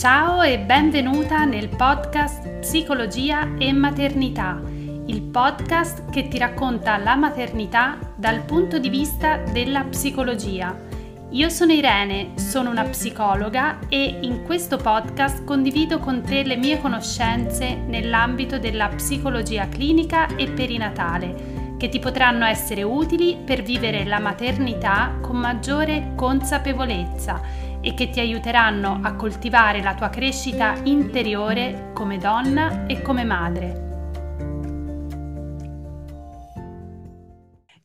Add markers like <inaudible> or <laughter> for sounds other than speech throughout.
Ciao e benvenuta nel podcast Psicologia e Maternità, il podcast che ti racconta la maternità dal punto di vista della psicologia. Io sono Irene, sono una psicologa e in questo podcast condivido con te le mie conoscenze nell'ambito della psicologia clinica e perinatale, che ti potranno essere utili per vivere la maternità con maggiore consapevolezza e che ti aiuteranno a coltivare la tua crescita interiore come donna e come madre.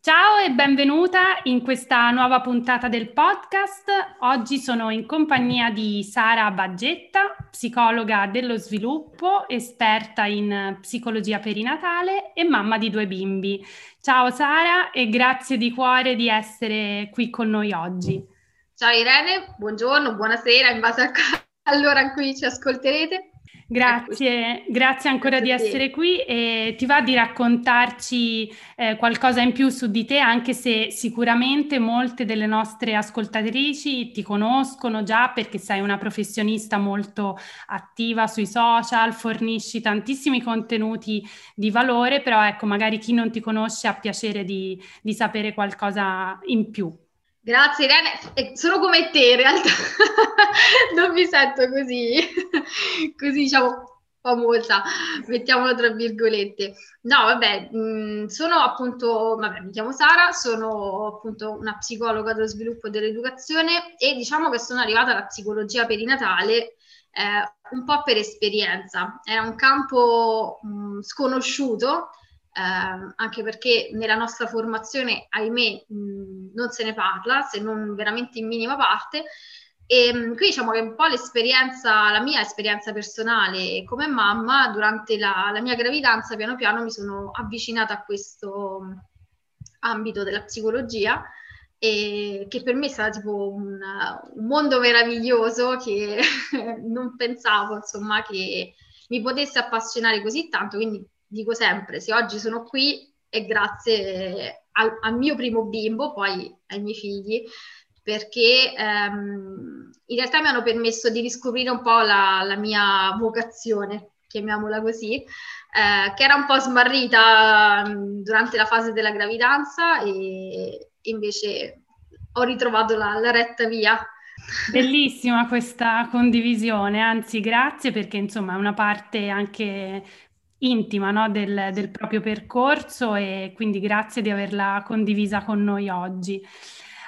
Ciao e benvenuta in questa nuova puntata del podcast. Oggi sono in compagnia di Sara Baggetta, psicologa dello sviluppo, esperta in psicologia perinatale e mamma di due bimbi. Ciao Sara e grazie di cuore di essere qui con noi oggi. Ciao Irene, buongiorno, buonasera, in base all'ora in cui ci ascolterete. Grazie, grazie ancora grazie di essere qui e ti va di raccontarci eh, qualcosa in più su di te, anche se sicuramente molte delle nostre ascoltatrici ti conoscono già perché sei una professionista molto attiva sui social, fornisci tantissimi contenuti di valore, però ecco, magari chi non ti conosce ha piacere di, di sapere qualcosa in più. Grazie Irene, sono come te in realtà, <laughs> non mi sento così, <laughs> così diciamo famosa, mettiamolo tra virgolette. No, vabbè, mm, sono appunto, vabbè, mi chiamo Sara, sono appunto una psicologa dello sviluppo dell'educazione e diciamo che sono arrivata alla psicologia perinatale eh, un po' per esperienza. Era un campo mh, mm, sconosciuto eh, anche perché nella nostra formazione, ahimè, mh, non se ne parla, se non veramente in minima parte. E qui diciamo che un po' l'esperienza, la mia esperienza personale come mamma, durante la, la mia gravidanza, piano piano mi sono avvicinata a questo ambito della psicologia e che per me è stato tipo un, un mondo meraviglioso che <laughs> non pensavo insomma che mi potesse appassionare così tanto, quindi dico sempre, se oggi sono qui è grazie al, al mio primo bimbo, poi ai miei figli, perché ehm, in realtà mi hanno permesso di riscoprire un po' la, la mia vocazione, chiamiamola così, eh, che era un po' smarrita mm, durante la fase della gravidanza e invece ho ritrovato la, la retta via. Bellissima questa condivisione, anzi grazie perché insomma è una parte anche intima no, del, del proprio percorso e quindi grazie di averla condivisa con noi oggi.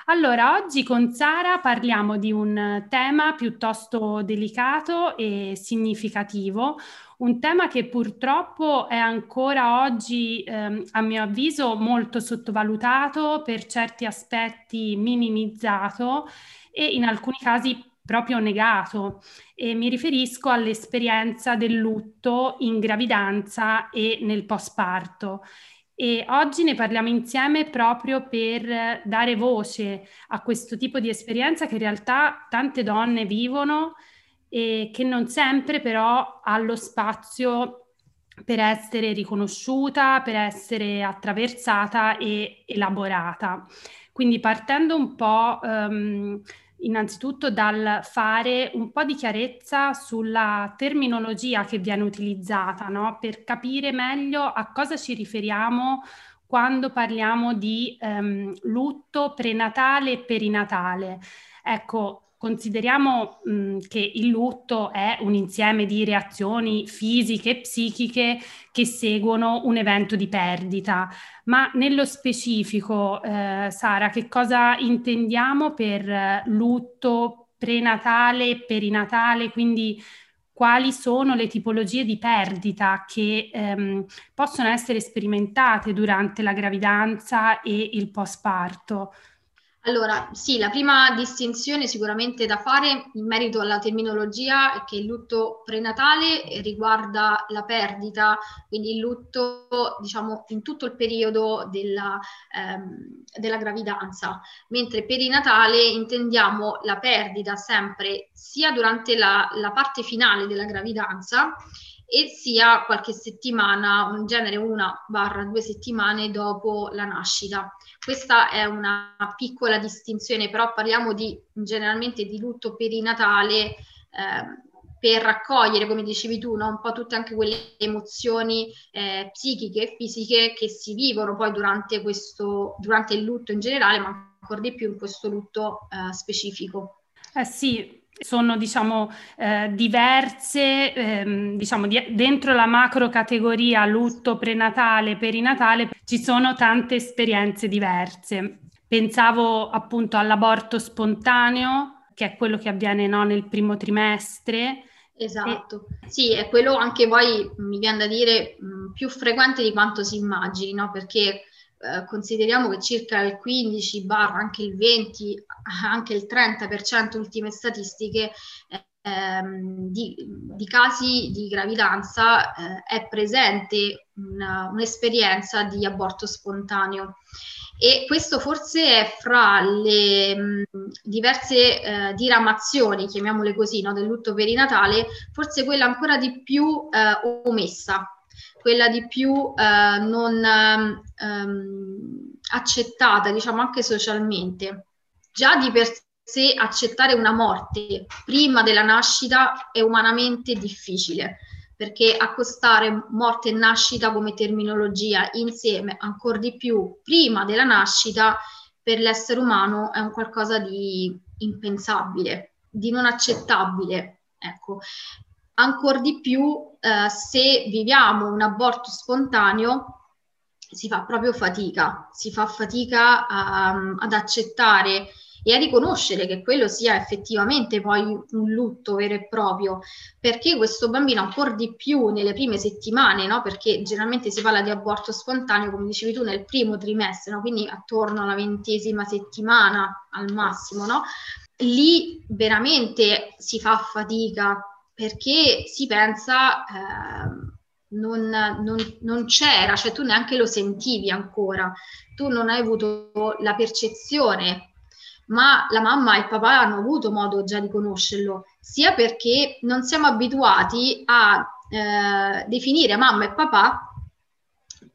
Allora, oggi con Sara parliamo di un tema piuttosto delicato e significativo, un tema che purtroppo è ancora oggi, ehm, a mio avviso, molto sottovalutato, per certi aspetti minimizzato e in alcuni casi proprio negato e mi riferisco all'esperienza del lutto in gravidanza e nel postparto. E oggi ne parliamo insieme proprio per dare voce a questo tipo di esperienza che in realtà tante donne vivono e che non sempre però ha lo spazio per essere riconosciuta, per essere attraversata e elaborata. Quindi partendo un po' um, innanzitutto dal fare un po' di chiarezza sulla terminologia che viene utilizzata, no? per capire meglio a cosa ci riferiamo quando parliamo di um, lutto prenatale e perinatale. Ecco, Consideriamo mh, che il lutto è un insieme di reazioni fisiche e psichiche che seguono un evento di perdita, ma nello specifico, eh, Sara, che cosa intendiamo per eh, lutto prenatale e perinatale? Quindi quali sono le tipologie di perdita che ehm, possono essere sperimentate durante la gravidanza e il postparto? Allora, sì, la prima distinzione sicuramente da fare in merito alla terminologia è che il lutto prenatale riguarda la perdita, quindi il lutto, diciamo, in tutto il periodo della, ehm, della gravidanza, mentre perinatale intendiamo la perdita sempre sia durante la, la parte finale della gravidanza e sia qualche settimana, in genere una barra due settimane dopo la nascita. Questa è una piccola distinzione, però parliamo di, generalmente di lutto perinatale eh, per raccogliere, come dicevi tu, no? un po' tutte anche quelle emozioni eh, psichiche e fisiche che si vivono poi durante, questo, durante il lutto in generale, ma ancora di più in questo lutto eh, specifico. Eh sì, sono diciamo eh, diverse, ehm, diciamo di- dentro la macro categoria lutto prenatale, perinatale, ci sono tante esperienze diverse. Pensavo appunto all'aborto spontaneo, che è quello che avviene no, nel primo trimestre. Esatto, e... sì, è quello anche poi, mi viene da dire, mh, più frequente di quanto si immagini, no? Perché eh, consideriamo che circa il 15 barra anche il 20, anche il 30% ultime statistiche ehm, di, di, casi di gravidanza eh, è presente una, un'esperienza di aborto spontaneo. E questo forse è fra le mh, diverse eh, diramazioni, chiamiamole così, no, del lutto perinatale, forse quella ancora di più eh, omessa quella di più eh, non ehm, accettata, diciamo anche socialmente. Già di per sé accettare una morte prima della nascita è umanamente difficile, perché accostare morte e nascita come terminologia insieme ancora di più prima della nascita per l'essere umano è un qualcosa di impensabile, di non accettabile. Ecco, ancora di più eh, se viviamo un aborto spontaneo si fa proprio fatica, si fa fatica a, ad accettare e a riconoscere che quello sia effettivamente poi un lutto vero e proprio, perché questo bambino ancora di più nelle prime settimane, no? perché generalmente si parla di aborto spontaneo, come dicevi tu, nel primo trimestre, no? quindi attorno alla ventesima settimana al massimo, no? lì veramente si fa fatica perché si pensa eh, non, non, non, c'era, cioè tu neanche lo sentivi ancora, tu non hai avuto la percezione, ma la mamma e il papà hanno avuto modo già di conoscerlo, sia perché non siamo abituati a eh, definire mamma e papà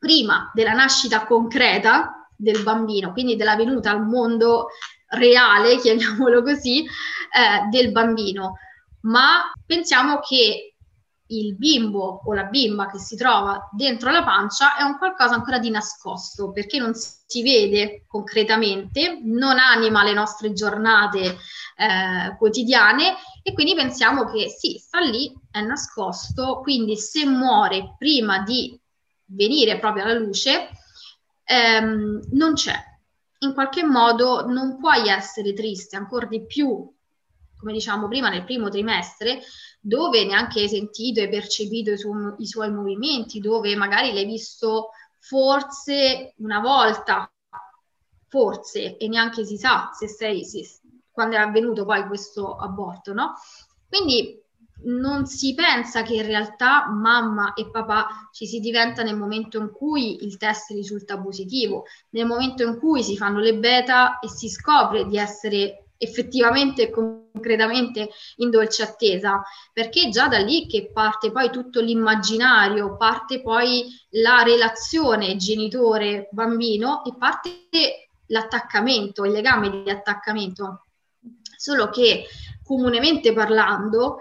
prima della nascita concreta del bambino, quindi della venuta al mondo reale, <laughs> chiamiamolo così, eh, del bambino ma pensiamo che il bimbo o la bimba che si trova dentro la pancia è un qualcosa ancora di nascosto perché non si vede concretamente, non anima le nostre giornate eh, quotidiane e quindi pensiamo che sì, sta lì, è nascosto, quindi se muore prima di venire proprio alla luce, ehm, non c'è. In qualche modo non puoi essere triste ancora di più come diciamo prima, nel primo trimestre, dove neanche hai sentito e percepito i, su- i suoi movimenti, dove magari l'hai visto forse una volta, forse, e neanche si sa se sei, se, quando è avvenuto poi questo aborto, no? Quindi non si pensa che in realtà mamma e papà ci si diventa nel momento in cui il test risulta positivo, nel momento in cui si fanno le beta e si scopre di essere effettivamente e concretamente in dolce attesa, perché già da lì che parte poi tutto l'immaginario, parte poi la relazione genitore-bambino e parte l'attaccamento, il legame di attaccamento. Solo che comunemente parlando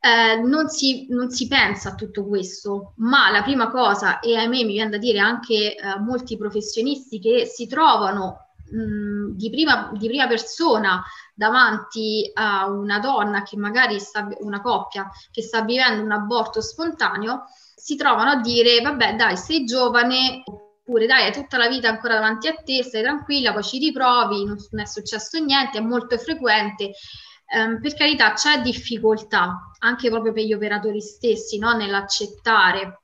eh, non, si, non, si, pensa a tutto questo, ma la prima cosa, e ahimè mi viene da dire anche eh, molti professionisti che si trovano di, prima, di prima persona davanti a una donna che magari sta, una coppia che sta vivendo un aborto spontaneo, si trovano a dire, vabbè dai, sei giovane, oppure dai, hai tutta la vita ancora davanti a te, stai tranquilla, poi ci riprovi, non, non è successo niente, è molto frequente. Um, per carità c'è difficoltà anche proprio per gli operatori stessi no? nell'accettare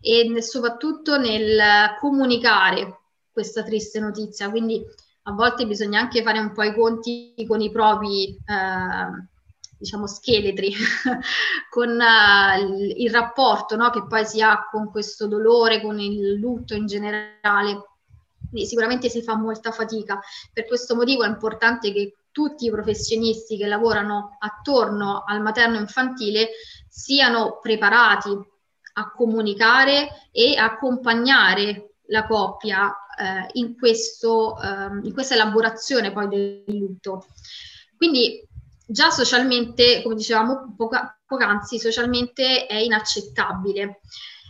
e soprattutto nel comunicare questa triste notizia. Quindi a volte bisogna anche fare un po' i conti con i propri, eh, diciamo, scheletri, <laughs> con eh, il, rapporto no, che poi si ha con questo dolore, con il lutto in generale. Quindi sicuramente si fa molta fatica. Per questo motivo è importante che tutti i professionisti che lavorano attorno al materno infantile siano preparati a comunicare e accompagnare la coppia eh, in, questo, eh, in questa elaborazione poi del lutto. Quindi già socialmente, come dicevamo poca, poc'anzi, socialmente è inaccettabile.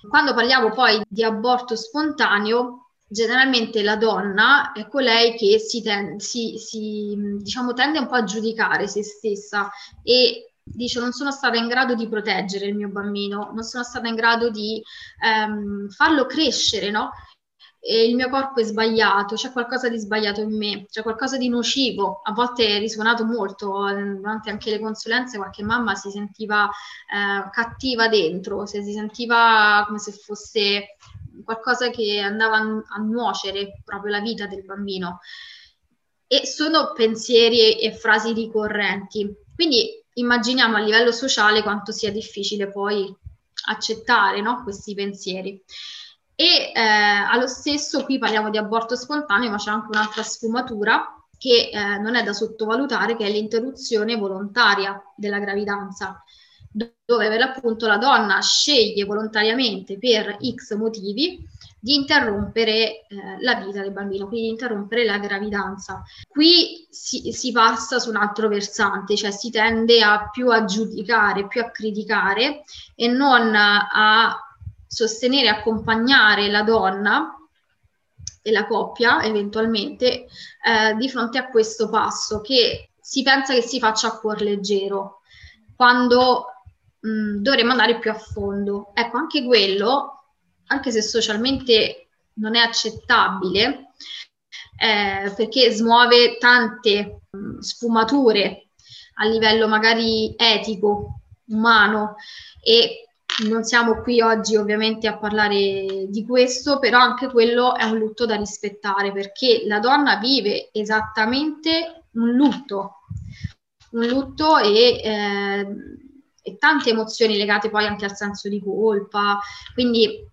Quando parliamo poi di aborto spontaneo, generalmente la donna è colei che si, ten- si, si diciamo, tende un po' a giudicare se stessa e dice non sono stata in grado di proteggere il mio bambino, non sono stata in grado di ehm, farlo crescere, no? E il mio corpo è sbagliato, c'è qualcosa di sbagliato in me, c'è qualcosa di nocivo. A volte è risuonato molto, durante anche le consulenze qualche mamma si sentiva eh, cattiva dentro, si sentiva come se fosse qualcosa che andava a nuocere proprio la vita del bambino. E sono pensieri e frasi ricorrenti. Quindi immaginiamo a livello sociale quanto sia difficile poi accettare no? questi pensieri. E eh, allo stesso qui parliamo di aborto spontaneo, ma c'è anche un'altra sfumatura che eh, non è da sottovalutare, che è l'interruzione volontaria della gravidanza, dove per l'appunto la donna sceglie volontariamente per X motivi di interrompere eh, la vita del bambino, quindi di interrompere la gravidanza. Qui si, si, passa su un altro versante, cioè si tende a più a giudicare, più a criticare e non a sostenere e accompagnare la donna e la coppia eventualmente eh, di fronte a questo passo che si pensa che si faccia a cuor leggero quando mh, mm, dovremmo andare più a fondo. Ecco, anche quello, anche se socialmente non è accettabile, eh, perché smuove tante mh, mm, sfumature a livello magari etico, umano e non siamo qui oggi ovviamente a parlare di questo, però anche quello è un lutto da rispettare perché la donna vive esattamente un lutto, un lutto e, eh, e tante emozioni legate poi anche al senso di colpa, quindi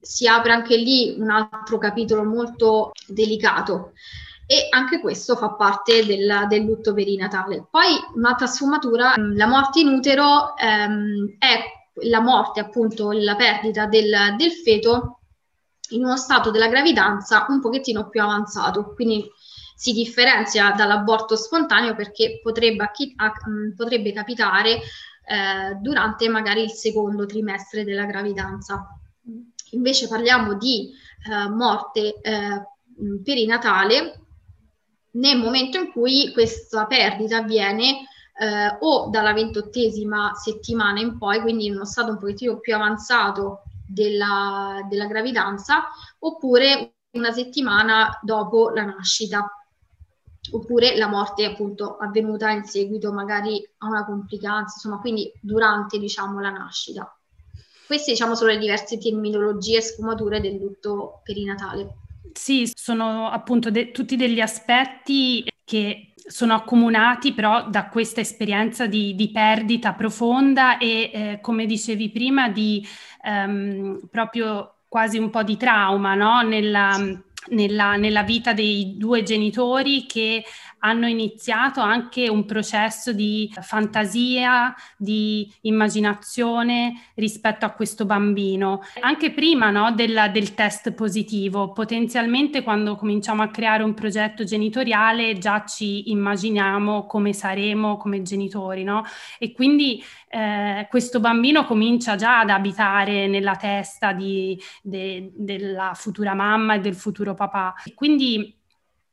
si apre anche lì un altro capitolo molto delicato e anche questo fa parte del, del lutto perinatale. Poi un'altra sfumatura, la morte in utero ehm, è la morte, appunto la perdita del, del feto in uno stato della gravidanza un pochettino più avanzato, quindi si differenzia dall'aborto spontaneo perché potrebbe, potrebbe capitare eh, durante magari il secondo trimestre della gravidanza. Invece parliamo di eh, morte eh, perinatale nel momento in cui questa perdita avviene eh, o dalla ventottesima settimana in poi, quindi in uno stato un pochettino più avanzato della, della gravidanza, oppure una settimana dopo la nascita oppure la morte appunto avvenuta in seguito magari a una complicanza, insomma, quindi durante diciamo la nascita. Queste diciamo sono le diverse terminologie e sfumature del lutto perinatale. Sì, sono appunto de- tutti degli aspetti che sono accomunati però da questa esperienza di, di perdita profonda e, eh, come dicevi prima, di ehm, proprio quasi un po' di trauma no? nella, nella, nella vita dei due genitori che hanno iniziato anche un processo di fantasia, di immaginazione rispetto a questo bambino. Anche prima no, del, del test positivo, potenzialmente quando cominciamo a creare un progetto genitoriale già ci immaginiamo come saremo come genitori, no? E quindi eh, questo bambino comincia già ad abitare nella testa di, de, della futura mamma e del futuro papà. E quindi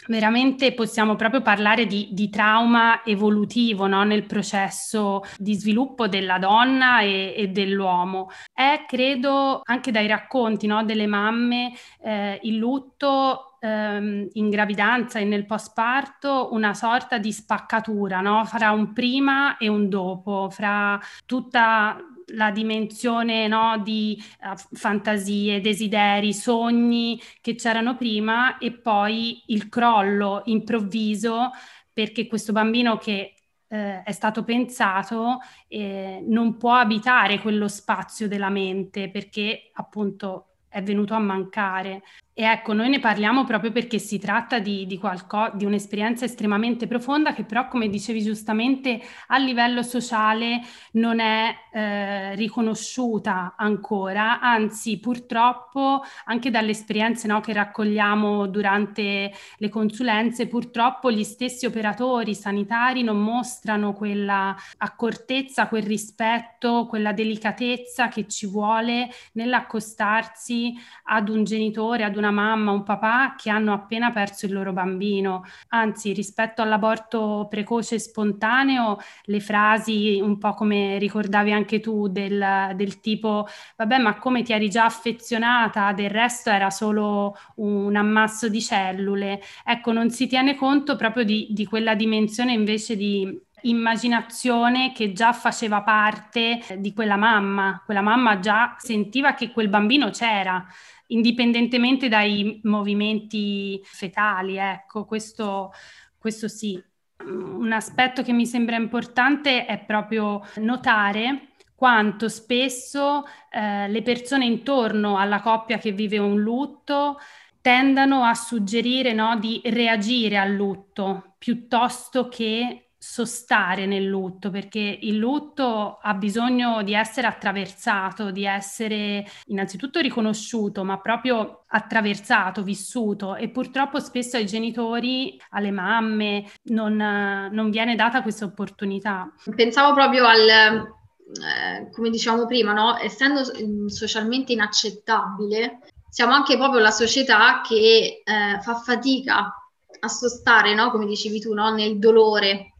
veramente possiamo proprio parlare di, di trauma evolutivo no? nel processo di sviluppo della donna e, e dell'uomo. È, credo, anche dai racconti no? delle mamme, eh, il lutto ehm, in gravidanza e nel postparto una sorta di spaccatura no? fra un prima e un dopo, fra tutta la dimensione no, di uh, fantasie, desideri, sogni che c'erano prima e poi il crollo improvviso perché questo bambino che eh, è stato pensato eh, non può abitare quello spazio della mente perché appunto è venuto a mancare. E ecco, noi ne parliamo proprio perché si tratta di, di, qualco, di un'esperienza estremamente profonda che però, come dicevi giustamente, a livello sociale non è eh, riconosciuta ancora, anzi purtroppo anche dalle esperienze no, che raccogliamo durante le consulenze, purtroppo gli stessi operatori sanitari non mostrano quella accortezza, quel rispetto, quella delicatezza che ci vuole nell'accostarsi ad un genitore, ad una mamma, un papà che hanno appena perso il loro bambino. Anzi, rispetto all'aborto precoce e spontaneo, le frasi un po' come ricordavi anche tu del, del tipo, vabbè, ma come ti eri già affezionata, del resto era solo un ammasso di cellule. Ecco, non si tiene conto proprio di, di quella dimensione invece di immaginazione che già faceva parte di quella mamma. Quella mamma già sentiva che quel bambino c'era indipendentemente dai movimenti fetali, ecco, questo, questo sì. Un aspetto che mi sembra importante è proprio notare quanto spesso eh, le persone intorno alla coppia che vive un lutto tendano a suggerire no, di reagire al lutto piuttosto che sostare nel lutto, perché il lutto ha bisogno di essere attraversato, di essere innanzitutto riconosciuto, ma proprio attraversato, vissuto e purtroppo spesso ai genitori, alle mamme non, non viene data questa opportunità. Pensavo proprio al, eh, come diciamo prima, no? essendo socialmente inaccettabile, siamo anche proprio la società che eh, fa fatica a sostare, no? come dicevi tu, no? nel dolore,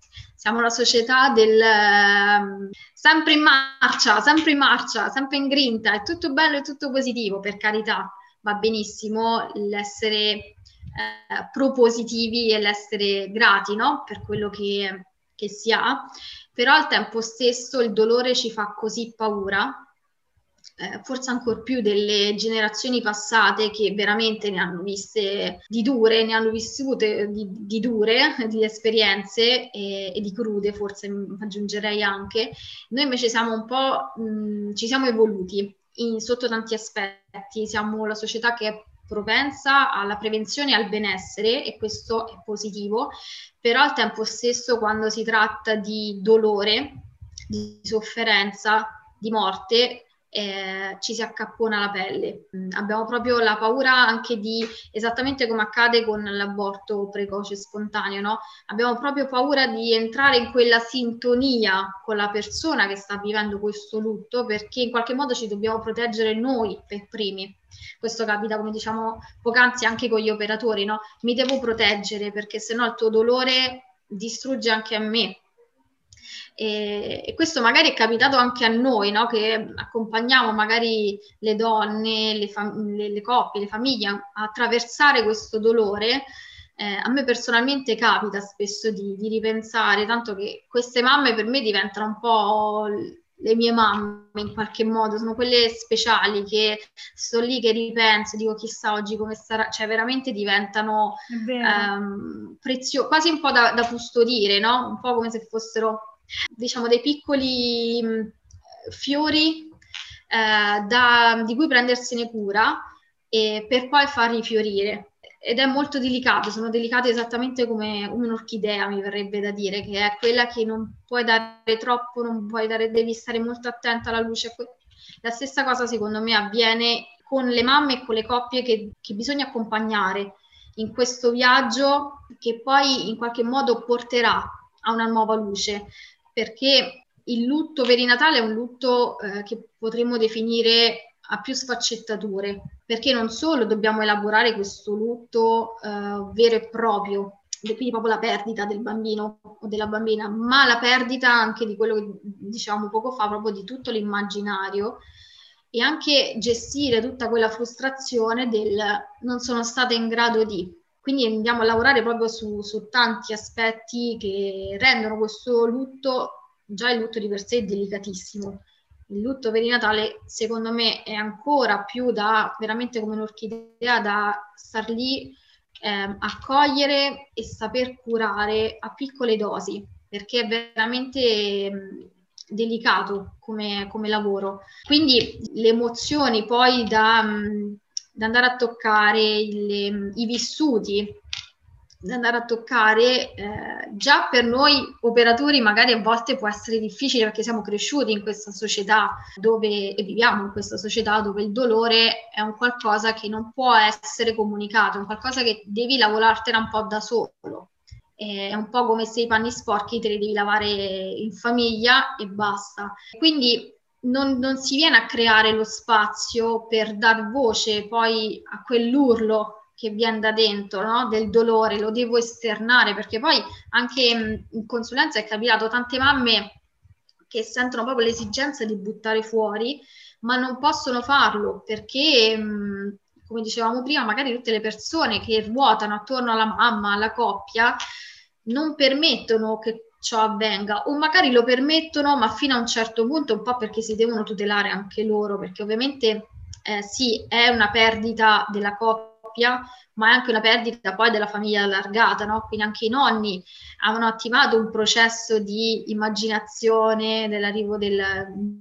siamo la società del uh, sempre in marcia, sempre in marcia, sempre in grinta, è tutto bello e tutto positivo, per carità, va benissimo l'essere uh, propositivi e l'essere grati no? per quello che, che si ha, però al tempo stesso il dolore ci fa così paura eh, forse ancora più delle generazioni passate che veramente ne hanno viste di dure, ne hanno vissute di, di dure, <laughs> di esperienze e, e, di crude, forse aggiungerei anche. Noi invece siamo un po', mh, ci siamo evoluti in, sotto tanti aspetti, siamo la società che è propensa alla prevenzione e al benessere e questo è positivo, però al tempo stesso quando si tratta di dolore, di sofferenza, di morte, eh, ci si accappona la pelle. Mm, abbiamo proprio la paura anche di, esattamente come accade con l'aborto precoce spontaneo, no? abbiamo proprio paura di entrare in quella sintonia con la persona che sta vivendo questo lutto perché in qualche modo ci dobbiamo proteggere noi per primi. Questo capita, come diciamo poc'anzi, anche con gli operatori, no? Mi devo proteggere perché sennò il tuo dolore distrugge anche a me e, e, questo magari è capitato anche a noi, no? che accompagniamo magari le donne, le, fam- le, le coppie, le famiglie a, a attraversare questo dolore. Eh, a me personalmente capita spesso di, di, ripensare, tanto che queste mamme per me diventano un po' le mie mamme in qualche modo, sono quelle speciali che sto lì che ripenso, dico chissà oggi come sarà, cioè veramente diventano ehm, preziosi, quasi un po' da, da custodire, no? Un po' come se fossero diciamo, dei piccoli mh, fiori eh, da, di cui prendersene cura e per poi farli fiorire. Ed è molto delicato, sono delicate esattamente come un'orchidea, mi verrebbe da dire, che è quella che non puoi dare troppo, non puoi dare, devi stare molto attenta alla luce. La stessa cosa secondo me avviene con le mamme e con le coppie che, che bisogna accompagnare in questo viaggio che poi in qualche modo porterà a una nuova luce perché il lutto per i Natale è un lutto eh, che potremmo definire a più sfaccettature, perché non solo dobbiamo elaborare questo lutto eh, vero e proprio, quindi proprio la perdita del bambino o della bambina, ma la perdita anche di quello che dicevamo poco fa, proprio di tutto l'immaginario e anche gestire tutta quella frustrazione del non sono stata in grado di. Quindi andiamo a lavorare proprio su, su tanti aspetti che rendono questo lutto, già il lutto di per sé, delicatissimo. Il lutto per il Natale, secondo me, è ancora più da veramente come un'orchidea da star lì, eh, accogliere e saper curare a piccole dosi, perché è veramente mh, delicato come, come, lavoro. Quindi le emozioni poi da, mh, di andare a toccare il, i vissuti di andare a toccare, eh, già per noi operatori magari a volte può essere difficile perché siamo cresciuti in questa società dove, e viviamo in questa società dove il dolore è un qualcosa che non può essere comunicato, è un qualcosa che devi lavorartene un po' da solo. È un po' come se i panni sporchi te li devi lavare in famiglia e basta. Quindi non, non si viene a creare lo spazio per dar voce poi a quell'urlo che viene da dentro, no? del dolore, lo devo esternare, perché poi anche in consulenza è capitato tante mamme che sentono proprio l'esigenza di buttare fuori, ma non possono farlo perché, come dicevamo prima, magari tutte le persone che ruotano attorno alla mamma, alla coppia, non permettono che ciò avvenga o magari lo permettono ma fino a un certo punto un po' perché si devono tutelare anche loro perché ovviamente eh, sì è una perdita della coppia ma è anche una perdita poi della famiglia allargata, no? Quindi anche i nonni hanno attivato un processo di immaginazione dell'arrivo del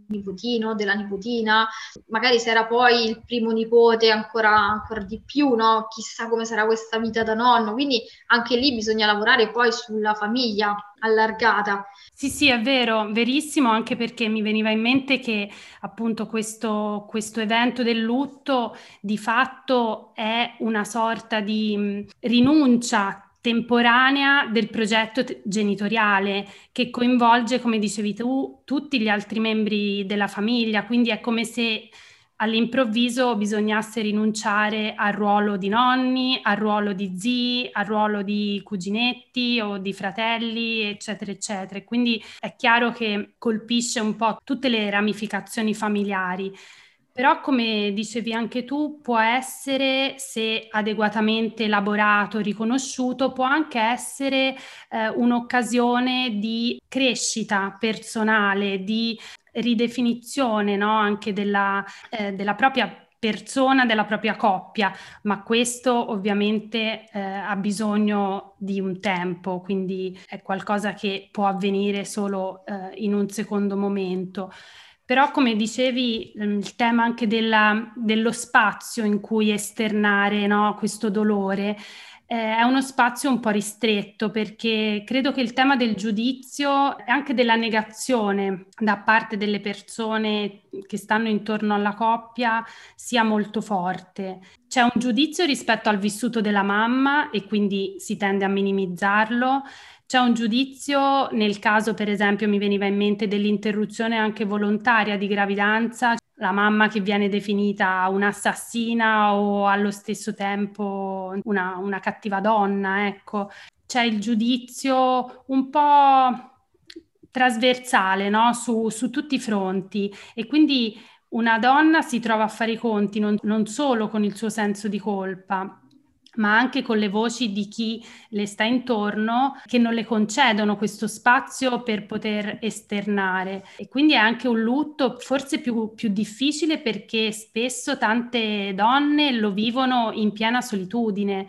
nipotino, della nipotina, magari se era poi il primo nipote ancora, ancora di più, no? Chissà come sarà questa vita da nonno, quindi anche lì bisogna lavorare poi sulla famiglia allargata. Sì, sì, è vero, verissimo, anche perché mi veniva in mente che appunto questo, questo evento del lutto di fatto è una sorta di mh, rinuncia temporanea del progetto t- genitoriale che coinvolge, come dicevi tu, tutti gli altri membri della famiglia, quindi è come se all'improvviso bisognasse rinunciare al ruolo di nonni, al ruolo di zii, al ruolo di cuginetti o di fratelli, eccetera, eccetera. Quindi è chiaro che colpisce un po' tutte le ramificazioni familiari. Però, come dicevi anche tu, può essere, se adeguatamente elaborato, riconosciuto, può anche essere eh, un'occasione di crescita personale, di ridefinizione no? anche della, eh, della propria persona, della propria coppia, ma questo ovviamente eh, ha bisogno di un tempo, quindi è qualcosa che può avvenire solo eh, in un secondo momento. Però, come dicevi, mm, il tema anche della, dello spazio in cui esternare no, questo dolore eh, è uno spazio un po' ristretto perché credo che il tema del giudizio e anche della negazione da parte delle persone che stanno intorno alla coppia sia molto forte. C'è un giudizio rispetto al vissuto della mamma e quindi si tende a minimizzarlo. C'è un giudizio nel caso, per esempio, mi veniva in mente dell'interruzione anche volontaria di gravidanza, la mamma che viene definita un'assassina o allo stesso tempo una, una cattiva donna, ecco. C'è il giudizio un po' trasversale no? su, su, tutti i fronti e quindi una donna si trova a fare i conti non, non solo con il suo senso di colpa, ma anche con le voci di chi le sta intorno che non le concedono questo spazio per poter esternare. E quindi è anche un lutto forse più, più difficile perché spesso tante donne lo vivono in piena solitudine.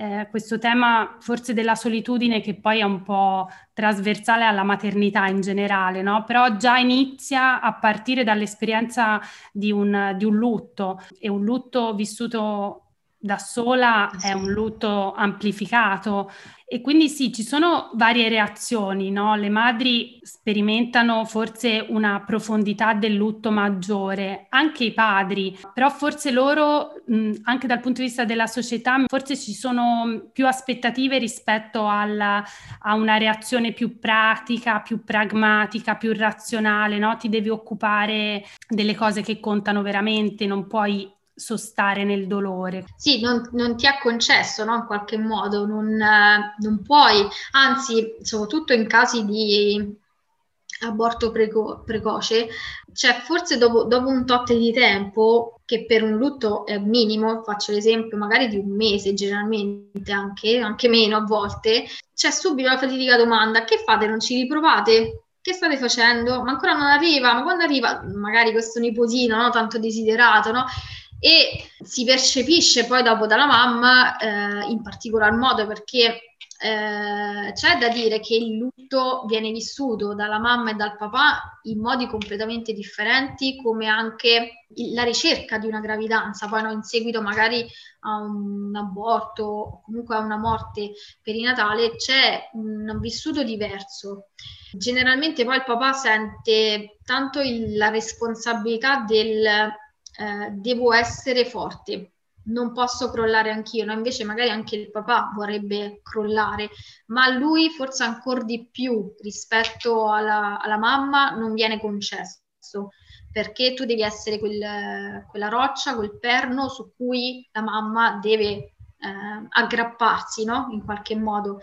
Eh, questo tema forse della solitudine che poi è un po' trasversale alla maternità in generale, no? però già inizia a partire dall'esperienza di un, di un lutto e un lutto vissuto da sola è un lutto amplificato e quindi sì, ci sono varie reazioni, no? Le madri sperimentano forse una profondità del lutto maggiore, anche i padri, però forse loro, anche dal punto di vista della società, forse ci sono più aspettative rispetto alla, a una reazione più pratica, più pragmatica, più razionale, no? Ti devi occupare delle cose che contano veramente, non puoi sostare nel dolore. Sì, non, non ti è concesso, no? In qualche modo, non, eh, non puoi, anzi, soprattutto in casi di aborto preco- precoce, cioè forse dopo, dopo, un tot di tempo, che per un lutto è minimo, faccio l'esempio magari di un mese generalmente, anche, anche meno a volte, c'è subito la fatidica domanda, che fate, non ci riprovate? Che state facendo? Ma ancora non arriva, ma quando arriva magari questo nipotino, no? tanto desiderato, no? E si percepisce poi dopo dalla mamma eh, in particolar modo perché eh, c'è da dire che il lutto viene vissuto dalla mamma e dal papà in modi completamente differenti, come anche la ricerca di una gravidanza, poi no, in seguito magari a un aborto o comunque a una morte perinatale, c'è un vissuto diverso. Generalmente poi il papà sente tanto il, la responsabilità del eh, devo essere forte, non posso crollare anch'io, no? invece magari anche il papà vorrebbe crollare, ma lui forse ancora di più rispetto alla, alla mamma non viene concesso, perché tu devi essere quel, quella roccia, quel perno su cui la mamma deve eh, aggrapparsi no? in qualche modo.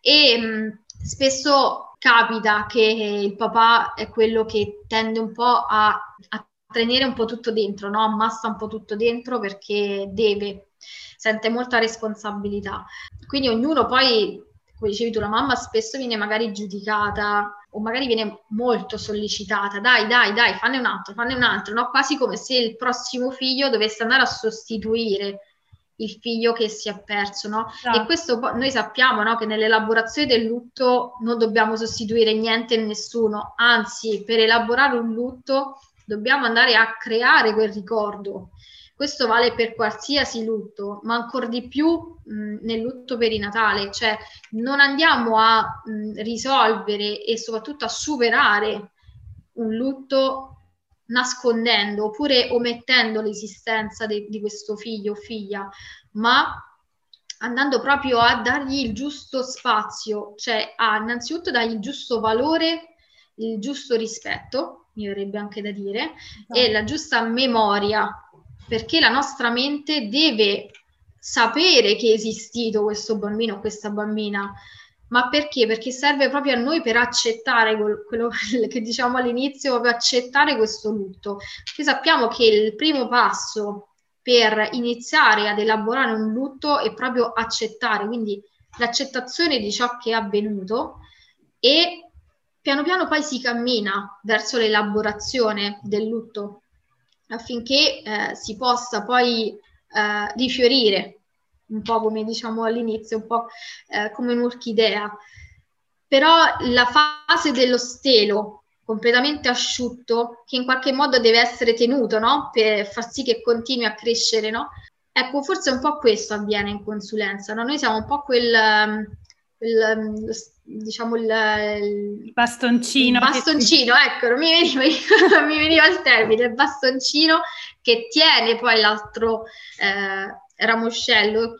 E mh, spesso capita che il papà è quello che tende un po' a, a tenere un po' tutto dentro, no? ammassa un po' tutto dentro perché deve, sente molta responsabilità. Quindi ognuno poi, come dicevi tu, la mamma spesso viene magari giudicata o magari viene molto sollecitata, dai, dai, dai, fanne un altro, fanne un altro, no? quasi come se il prossimo figlio dovesse andare a sostituire il figlio che si è perso, no? Esatto. E questo noi sappiamo, no? Che nell'elaborazione del lutto non dobbiamo sostituire niente e nessuno, anzi, per elaborare un lutto dobbiamo andare a creare quel ricordo. Questo vale per qualsiasi lutto, ma ancora di più mh, nel lutto perinatale, cioè non andiamo a mh, risolvere e soprattutto a superare un lutto nascondendo oppure omettendo l'esistenza de- di questo figlio o figlia, ma andando proprio a dargli il giusto spazio, cioè a innanzitutto dargli il giusto valore, il giusto rispetto mi verrebbe anche da dire, no. e la giusta memoria, perché la nostra mente deve sapere che è esistito questo bambino o questa bambina. Ma perché? Perché serve proprio a noi per accettare quello <laughs> che diciamo all'inizio, per accettare questo lutto. Perché sappiamo che il primo passo per iniziare ad elaborare un lutto è proprio accettare, quindi l'accettazione di ciò che è avvenuto e Piano piano poi si cammina verso l'elaborazione del lutto affinché eh, si possa poi eh, rifiorire, un po' come diciamo all'inizio, un po' eh, come un'orchidea. Però la fase dello stelo completamente asciutto, che in qualche modo deve essere tenuto, no? Per far sì che continui a crescere, no? Ecco, forse un po' questo avviene in consulenza, no? Noi siamo un po' quel, quel diciamo il, il bastoncino. Il bastoncino, che... ecco, non mi veniva, <laughs> mi veniva il termine, il bastoncino che tiene poi l'altro eh, ramoscello,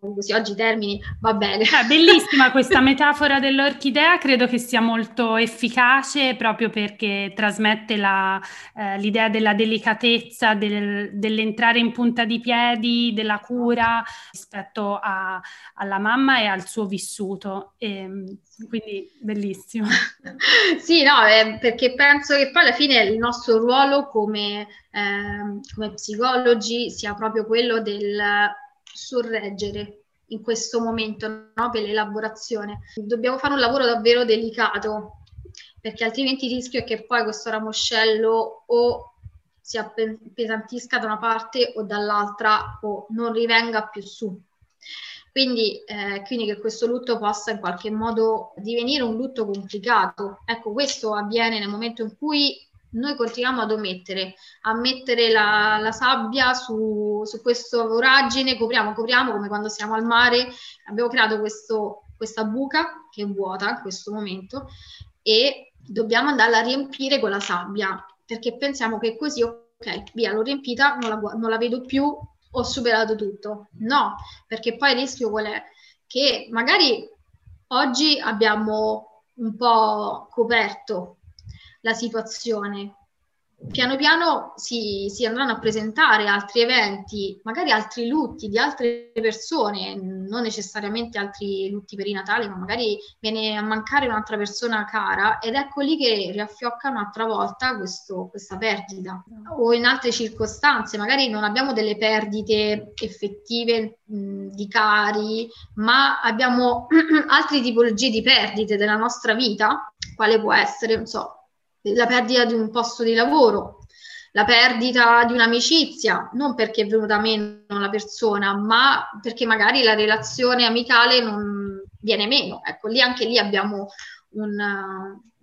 così oggi i termini, va bene. È bellissima <laughs> questa metafora dell'orchidea, credo che sia molto efficace proprio perché trasmette la, eh, l'idea della delicatezza, del, dell'entrare in punta di piedi, della cura rispetto a, alla mamma e al suo vissuto. E, ehm, quindi bellissimo. <laughs> sì, no, eh, perché penso che poi alla fine il nostro ruolo come, eh, come psicologi sia proprio quello del sorreggere in questo momento no, per l'elaborazione. Dobbiamo fare un lavoro davvero delicato perché altrimenti il rischio è che poi questo ramoscello o si appesantisca da una parte o dall'altra o non rivenga più su. Quindi, eh, quindi, che questo lutto possa in qualche modo divenire un lutto complicato. Ecco, questo avviene nel momento in cui noi continuiamo ad omettere, a mettere la, la sabbia su, su questa voragine, copriamo, copriamo come quando siamo al mare, abbiamo creato questo, questa buca che è vuota in questo momento e dobbiamo andarla a riempire con la sabbia perché pensiamo che così, ok, via, l'ho riempita, non la, non la vedo più, ho superato tutto. No, perché poi il rischio qual è? Che magari oggi abbiamo un po' coperto la situazione, piano piano si, si, andranno a presentare altri eventi, magari altri lutti di altre persone, non necessariamente altri lutti per i Natali, ma magari viene a mancare un'altra persona cara ed ecco lì che riaffiocca un'altra volta questo, questa perdita. O in altre circostanze, magari non abbiamo delle perdite effettive mh, di cari, ma abbiamo <clears throat> altre tipologie di perdite della nostra vita, quale può essere, non so, la perdita di un posto di lavoro, la perdita di un'amicizia, non perché è venuta meno la persona, ma perché magari la relazione amicale non, viene meno. Ecco, lì anche lì abbiamo un,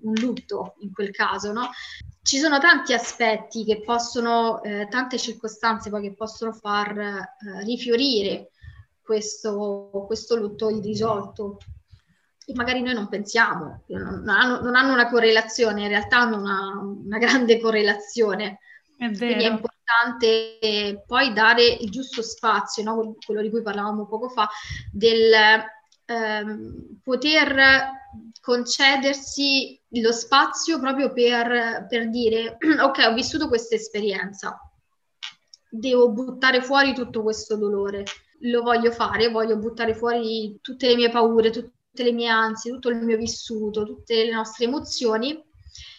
un lutto in quel caso, no? Ci sono tanti aspetti che possono, eh, tante circostanze poi che possono far eh, rifiorire questo, questo lutto irrisolto e magari noi non pensiamo, non hanno, non hanno una correlazione, in realtà hanno una, una grande correlazione. È Quindi è importante poi dare il giusto spazio, no? quello di cui parlavamo poco fa, del ehm, poter concedersi lo spazio proprio per, per dire <clears throat> ok, ho vissuto questa esperienza, devo buttare fuori tutto questo dolore, lo voglio fare, voglio buttare fuori tutte le mie paure, tutte le mie ansie, tutto il mio vissuto, tutte le nostre emozioni,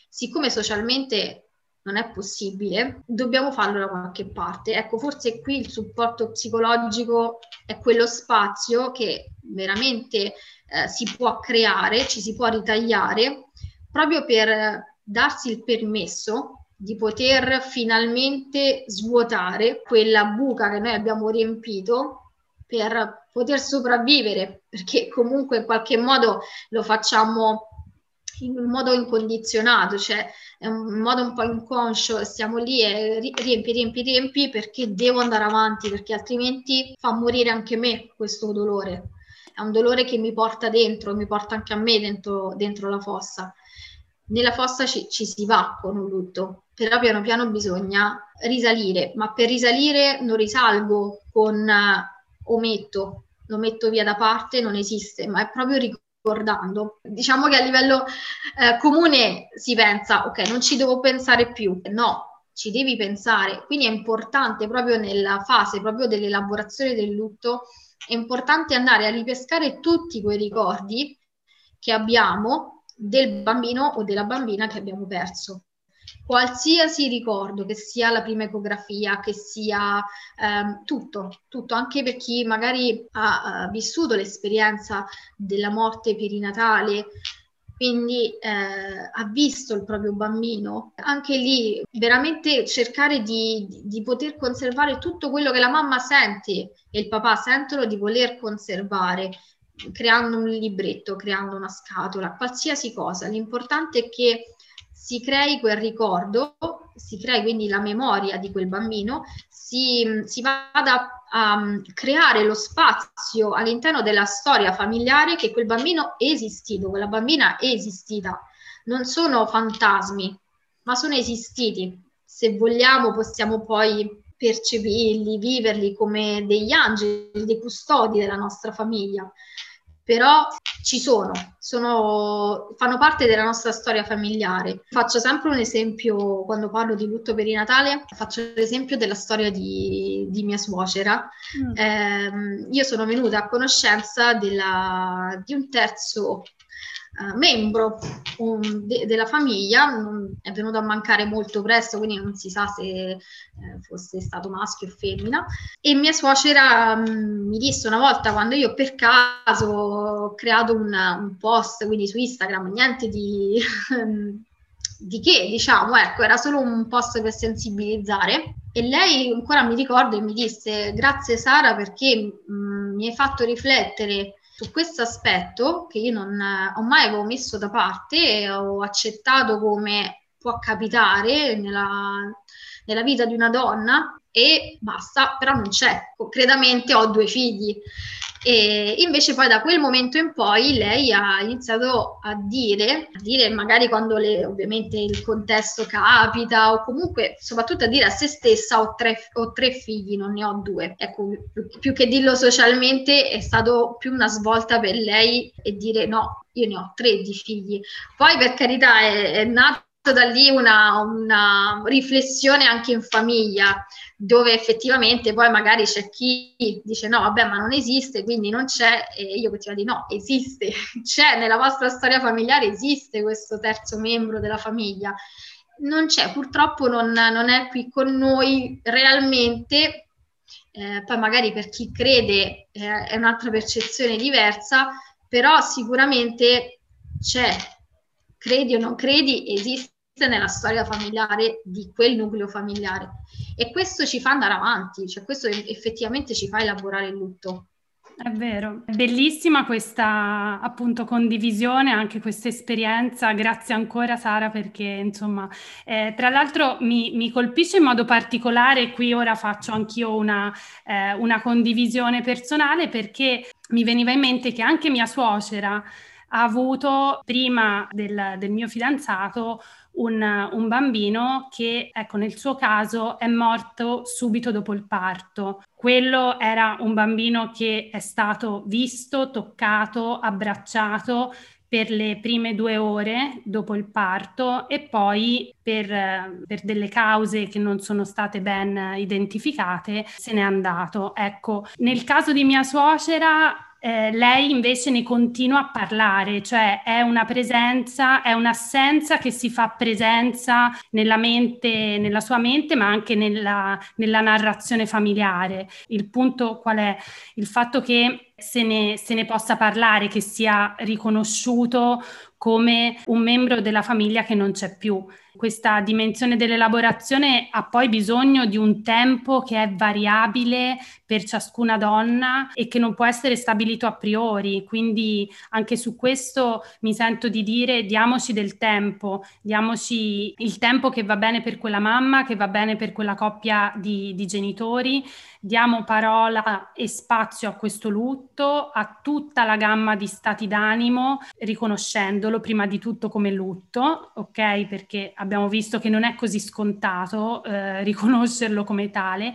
siccome socialmente non è possibile, dobbiamo farlo da qualche parte. Ecco, forse qui il supporto psicologico è quello spazio che veramente eh, si può creare, ci si può ritagliare, proprio per darsi il permesso di poter finalmente svuotare quella buca che noi abbiamo riempito per poter sopravvivere, perché comunque in qualche modo lo facciamo in un modo incondizionato, cioè è un modo un po' inconscio, stiamo lì e riempi, riempi, riempi perché devo andare avanti, perché altrimenti fa morire anche me questo dolore è un dolore che mi porta dentro, mi porta anche a me dentro, dentro la fossa. Nella fossa ci, ci si va con un lutto, però piano piano bisogna risalire, ma per risalire non risalgo con ometto, lo metto via da parte, non esiste, ma è proprio ricordando. Diciamo che a livello eh, comune si pensa, ok, non ci devo pensare più. No, ci devi pensare. Quindi è importante proprio nella fase proprio dell'elaborazione del lutto è importante andare a ripescare tutti quei ricordi che abbiamo del bambino o della bambina che abbiamo perso. Qualsiasi ricordo, che sia la prima ecografia, che sia ehm, tutto, tutto, anche per chi magari ha, ha vissuto l'esperienza della morte perinatale, quindi eh, ha visto il proprio bambino, anche lì veramente cercare di, di, poter conservare tutto quello che la mamma sente e il papà sentono di voler conservare, creando un libretto, creando una scatola, qualsiasi cosa. L'importante è che si crei quel ricordo, si crei quindi la memoria di quel bambino, si, si vada a um, creare lo spazio all'interno della storia familiare che quel bambino è esistito, quella bambina è esistita. Non sono fantasmi, ma sono esistiti. Se vogliamo possiamo poi percepirli, viverli come degli angeli, dei custodi della nostra famiglia però ci sono, sono, fanno parte della nostra storia familiare. Faccio sempre un esempio quando parlo di lutto per il Natale, faccio l'esempio della storia di, di mia suocera. Mm. Eh, io sono venuta a conoscenza della, di un terzo Uh, membro um, de- della famiglia non, è venuto a mancare molto presto, quindi non si sa se eh, fosse stato maschio o femmina. E mia suocera um, mi disse una volta quando io per caso ho creato un, un post, quindi su Instagram, niente di, <laughs> di che, diciamo, ecco, era solo un post per sensibilizzare. E lei ancora mi ricordo e mi disse grazie Sara perché mh, mm, mi hai fatto riflettere su questo aspetto che io non ho mai avevo messo da parte e ho accettato come può capitare nella, nella vita di una donna e basta, però non c'è. Concretamente ho due figli e invece poi da quel momento in poi lei ha iniziato a dire, a dire magari quando le, ovviamente il contesto capita o comunque soprattutto a dire a se stessa ho tre, ho tre figli, non ne ho due. Ecco, più, che dirlo socialmente è stato più una svolta per lei e dire no, io ne ho tre di figli. Poi per carità è, è nato da lì una, una, riflessione anche in famiglia, dove effettivamente poi magari c'è chi dice no, vabbè, ma non esiste, quindi non c'è, e io continuo a dire no, esiste, <laughs> c'è nella vostra storia familiare, esiste questo terzo membro della famiglia. Non c'è, purtroppo non, non è qui con noi realmente, eh, poi magari per chi crede eh, è un'altra percezione diversa, però sicuramente c'è, credi o non credi, esiste nella storia familiare di quel nucleo familiare e questo ci fa andare avanti, cioè questo effettivamente ci fa elaborare il lutto. È vero, è bellissima questa appunto condivisione, anche questa esperienza. Grazie ancora Sara perché insomma, eh, tra l'altro mi, mi, colpisce in modo particolare, qui ora faccio anch'io una, eh, una condivisione personale perché mi veniva in mente che anche mia suocera ha avuto prima del, del mio fidanzato un, un, bambino che, ecco, nel suo caso è morto subito dopo il parto. Quello era un bambino che è stato visto, toccato, abbracciato per le prime due ore dopo il parto e poi per, per, delle cause che non sono state ben identificate se n'è andato. Ecco, nel caso di mia suocera eh, lei invece ne continua a parlare, cioè è una presenza, è un'assenza che si fa presenza nella mente, nella sua mente, ma anche nella, nella narrazione familiare. Il punto qual è? Il fatto che se ne, se ne possa parlare, che sia riconosciuto come un membro della famiglia che non c'è più. Questa dimensione dell'elaborazione ha poi bisogno di un tempo che è variabile per ciascuna donna e che non può essere stabilito a priori. Quindi anche su questo mi sento di dire diamoci del tempo, diamoci il tempo che va bene per quella mamma, che va bene per quella coppia di, di genitori, diamo parola e spazio a questo lutto, a tutta la gamma di stati d'animo, riconoscendolo prima di tutto come lutto, ok? Perché abbiamo visto che non è così scontato eh, riconoscerlo come tale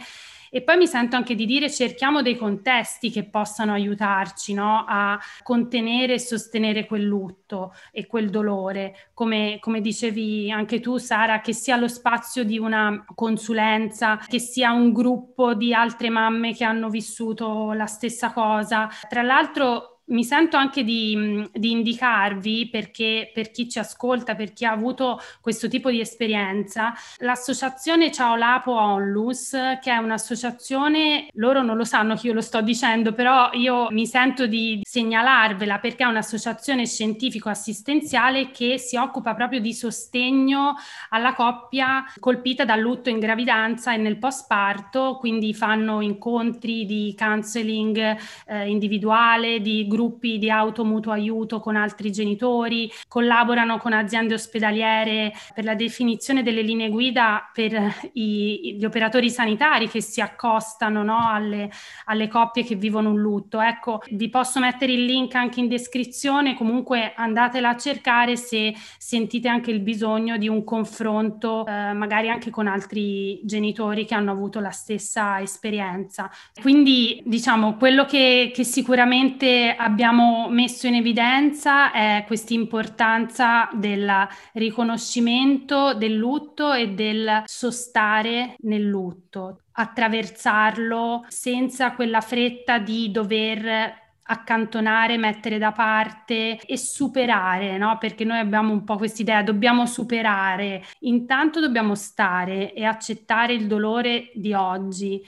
e poi mi sento anche di dire cerchiamo dei contesti che possano aiutarci no? a contenere e sostenere quel lutto e quel dolore, come, come dicevi anche tu Sara, che sia lo spazio di una consulenza, che sia un gruppo di altre mamme che hanno vissuto la stessa cosa. Tra l'altro mi sento anche di, di, indicarvi, perché per chi ci ascolta, per chi ha avuto questo tipo di esperienza, l'associazione Ciao Lapo Onlus, che è un'associazione, loro non lo sanno che io lo sto dicendo, però io mi sento di segnalarvela perché è un'associazione scientifico-assistenziale che si occupa proprio di sostegno alla coppia colpita dal lutto in gravidanza e nel postparto, quindi fanno incontri di counseling eh, individuale, di gruppi gruppi di automutuo aiuto con altri genitori, collaborano con aziende ospedaliere per la definizione delle linee guida per i, gli operatori sanitari che si accostano no, alle, alle coppie che vivono un lutto. Ecco, vi posso mettere il link anche in descrizione, comunque andatela a cercare se sentite anche il bisogno di un confronto eh, magari anche con altri genitori che hanno avuto la stessa esperienza. Quindi diciamo quello che, che sicuramente abbiamo messo in evidenza è questa importanza del riconoscimento del lutto e del sostare nel lutto, attraversarlo senza quella fretta di dover accantonare, mettere da parte e superare, no? Perché noi abbiamo un po' questa idea, dobbiamo superare. Intanto dobbiamo stare e accettare il dolore di oggi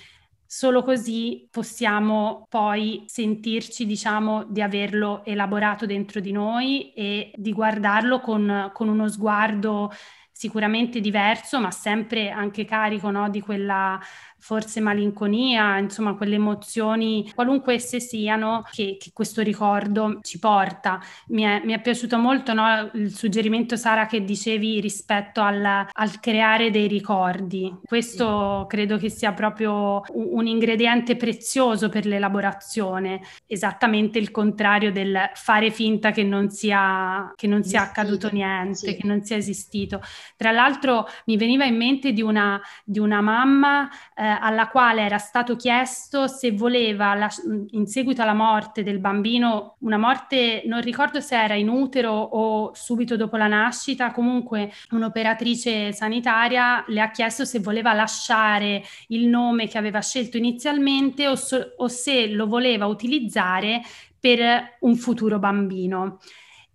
Solo così possiamo poi sentirci, diciamo, di averlo elaborato dentro di noi e di guardarlo con, con uno sguardo sicuramente diverso, ma sempre anche carico no, di quella forse malinconia, insomma quelle emozioni, qualunque esse siano, che, che questo ricordo ci porta. Mi è, mi è piaciuto molto no, il suggerimento, Sara, che dicevi rispetto al, al creare dei ricordi. Questo credo che sia proprio un, ingrediente prezioso per l'elaborazione, esattamente il contrario del fare finta che non sia, che non sia accaduto niente, sì. che non sia esistito. Tra l'altro mi veniva in mente di una, di una mamma eh, alla quale era stato chiesto se voleva, la, in seguito alla morte del bambino, una morte, non ricordo se era in utero o subito dopo la nascita, comunque un'operatrice sanitaria le ha chiesto se voleva lasciare il nome che aveva scelto inizialmente o, so, o se lo voleva utilizzare per un futuro bambino.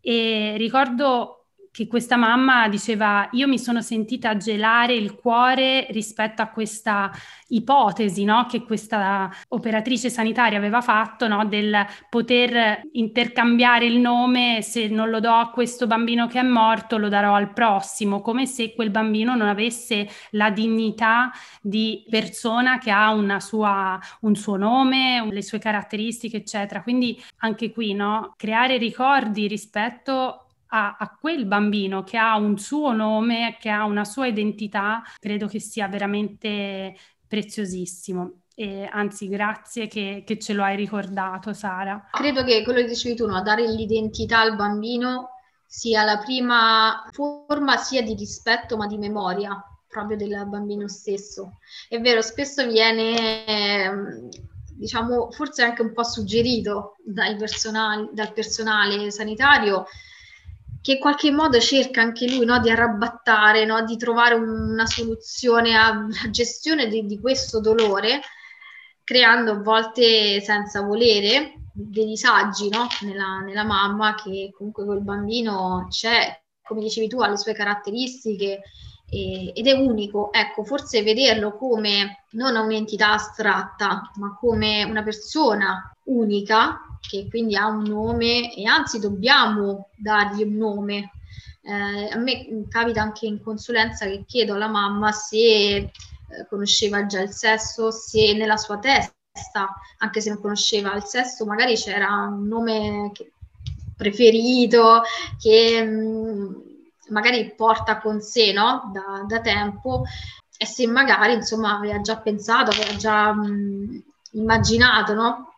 E ricordo che questa mamma diceva io mi sono sentita gelare il cuore rispetto a questa ipotesi no? che questa operatrice sanitaria aveva fatto no? del poter intercambiare il nome se non lo do a questo bambino che è morto lo darò al prossimo come se quel bambino non avesse la dignità di persona che ha sua, un suo nome, le sue caratteristiche eccetera quindi anche qui no? creare ricordi rispetto a, a, quel bambino che ha un suo nome, che ha una sua identità, credo che sia veramente preziosissimo. E anzi, grazie che, che ce lo hai ricordato, Sara. Credo che quello che dicevi tu, no? dare l'identità al bambino sia la prima forma sia di rispetto ma di memoria proprio del bambino stesso. È vero, spesso viene, ehm, diciamo, forse anche un po' suggerito dal personale, dal personale sanitario che in qualche modo cerca anche lui no, di arrabattare, no, di trovare una soluzione alla gestione di, di, questo dolore, creando a volte senza volere dei disagi no, nella, nella mamma che comunque quel bambino c'è, come dicevi tu, ha le sue caratteristiche e, ed è unico. Ecco, forse vederlo come non un'entità astratta, ma come una persona unica che quindi ha un nome e anzi dobbiamo dargli un nome. Eh, a me capita anche in consulenza che chiedo alla mamma se eh, conosceva già il sesso, se nella sua testa, anche se non conosceva il sesso, magari c'era un nome preferito che mh, mm, magari porta con sé no? da, da, tempo e se magari insomma aveva già pensato, aveva già mh, mm, immaginato no?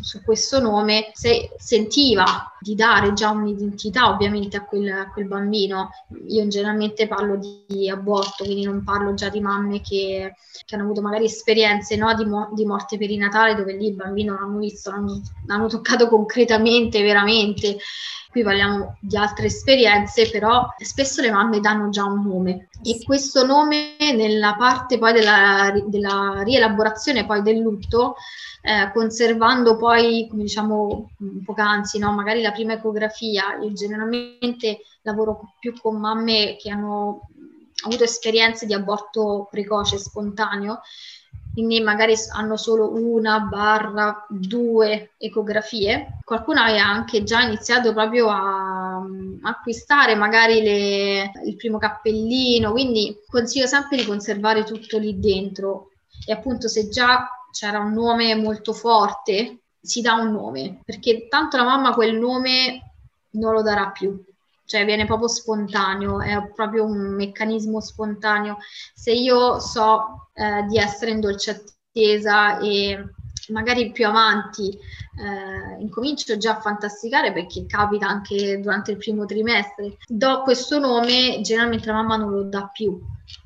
Su questo nome se sentiva di dare già un'identità ovviamente a quel, a quel, bambino. Io generalmente parlo di aborto, quindi non parlo già di mamme che, che hanno avuto magari esperienze no, di, mo- di, morte perinatale dove lì il bambino l'hanno visto, l'hanno, l'hanno toccato concretamente, veramente. Qui parliamo di altre esperienze, però spesso le mamme danno già un nome e questo nome nella parte poi della, della rielaborazione poi del lutto eh, conservando poi, come diciamo poc'anzi, no? magari la prima ecografia. Io generalmente lavoro più con mamme che hanno avuto esperienze di aborto precoce, spontaneo, quindi magari hanno solo una barra due ecografie. Qualcuno aveva anche già iniziato proprio a, a acquistare magari le, il primo cappellino, quindi consiglio sempre di conservare tutto lì dentro. E appunto se già c'era un nome molto forte, si dà un nome, perché tanto la mamma quel nome non lo darà più, cioè viene proprio spontaneo, è proprio un meccanismo spontaneo. Se io so eh, di essere in dolce attesa e magari più avanti eh, incomincio già a fantasticare perché capita anche durante il primo trimestre, do questo nome, generalmente la mamma non lo dà più,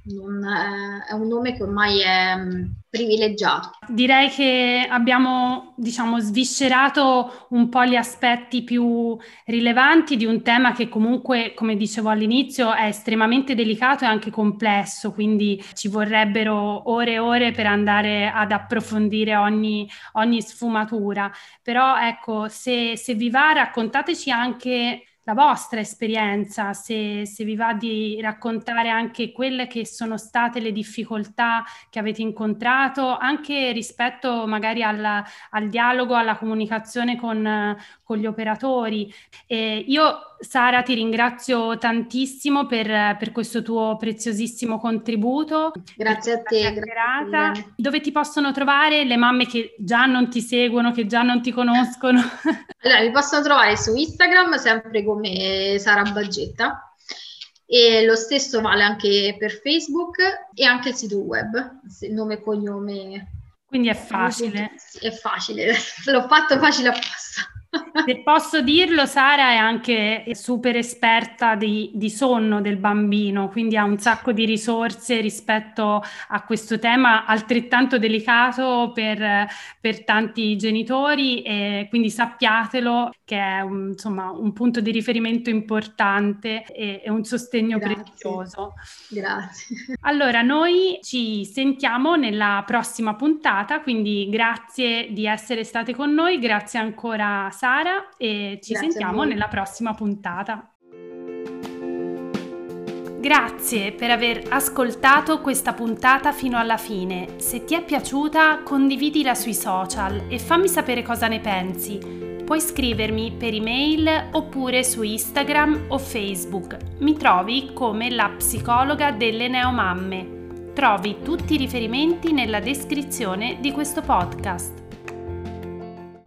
non, eh, è un nome che ormai è mm, privilegiato. Direi che abbiamo, diciamo, sviscerato un po' gli aspetti più rilevanti di un tema che comunque, come dicevo all'inizio, è estremamente delicato e anche complesso, quindi ci vorrebbero ore e ore per andare ad approfondire ogni, ogni sfumatura. Però ecco, se, se vi va, raccontateci anche la vostra esperienza, se, se, vi va di raccontare anche quelle che sono state le difficoltà che avete incontrato, anche rispetto magari al, al dialogo, alla comunicazione con, con gli operatori. E io Sara, ti ringrazio tantissimo per, per, questo tuo preziosissimo contributo. Grazie a te. Grazie. Dove ti possono trovare le mamme che già non ti seguono, che già non ti conoscono? <laughs> Allora, mi possono trovare su Instagram sempre come Sara Baggetta e lo stesso vale anche per Facebook e anche il sito web, nome e cognome. Quindi è facile. È facile, <laughs> l'ho fatto facile apposta. Se posso dirlo, Sara è anche super esperta di, di, sonno del bambino, quindi ha un sacco di risorse rispetto a questo tema altrettanto delicato per, per tanti genitori e quindi sappiatelo che è un, insomma, un punto di riferimento importante e, e un sostegno Grazie. prezioso. Grazie. Allora, noi ci sentiamo nella prossima puntata, quindi grazie di essere state con noi, grazie ancora Sara e ci Grazie sentiamo nella prossima puntata. Grazie per aver ascoltato questa puntata fino alla fine. Se ti è piaciuta, condividila sui social e fammi sapere cosa ne pensi. Puoi scrivermi per email oppure su Instagram o Facebook. Mi trovi come la psicologa delle neomamme. Trovi tutti i riferimenti nella descrizione di questo podcast.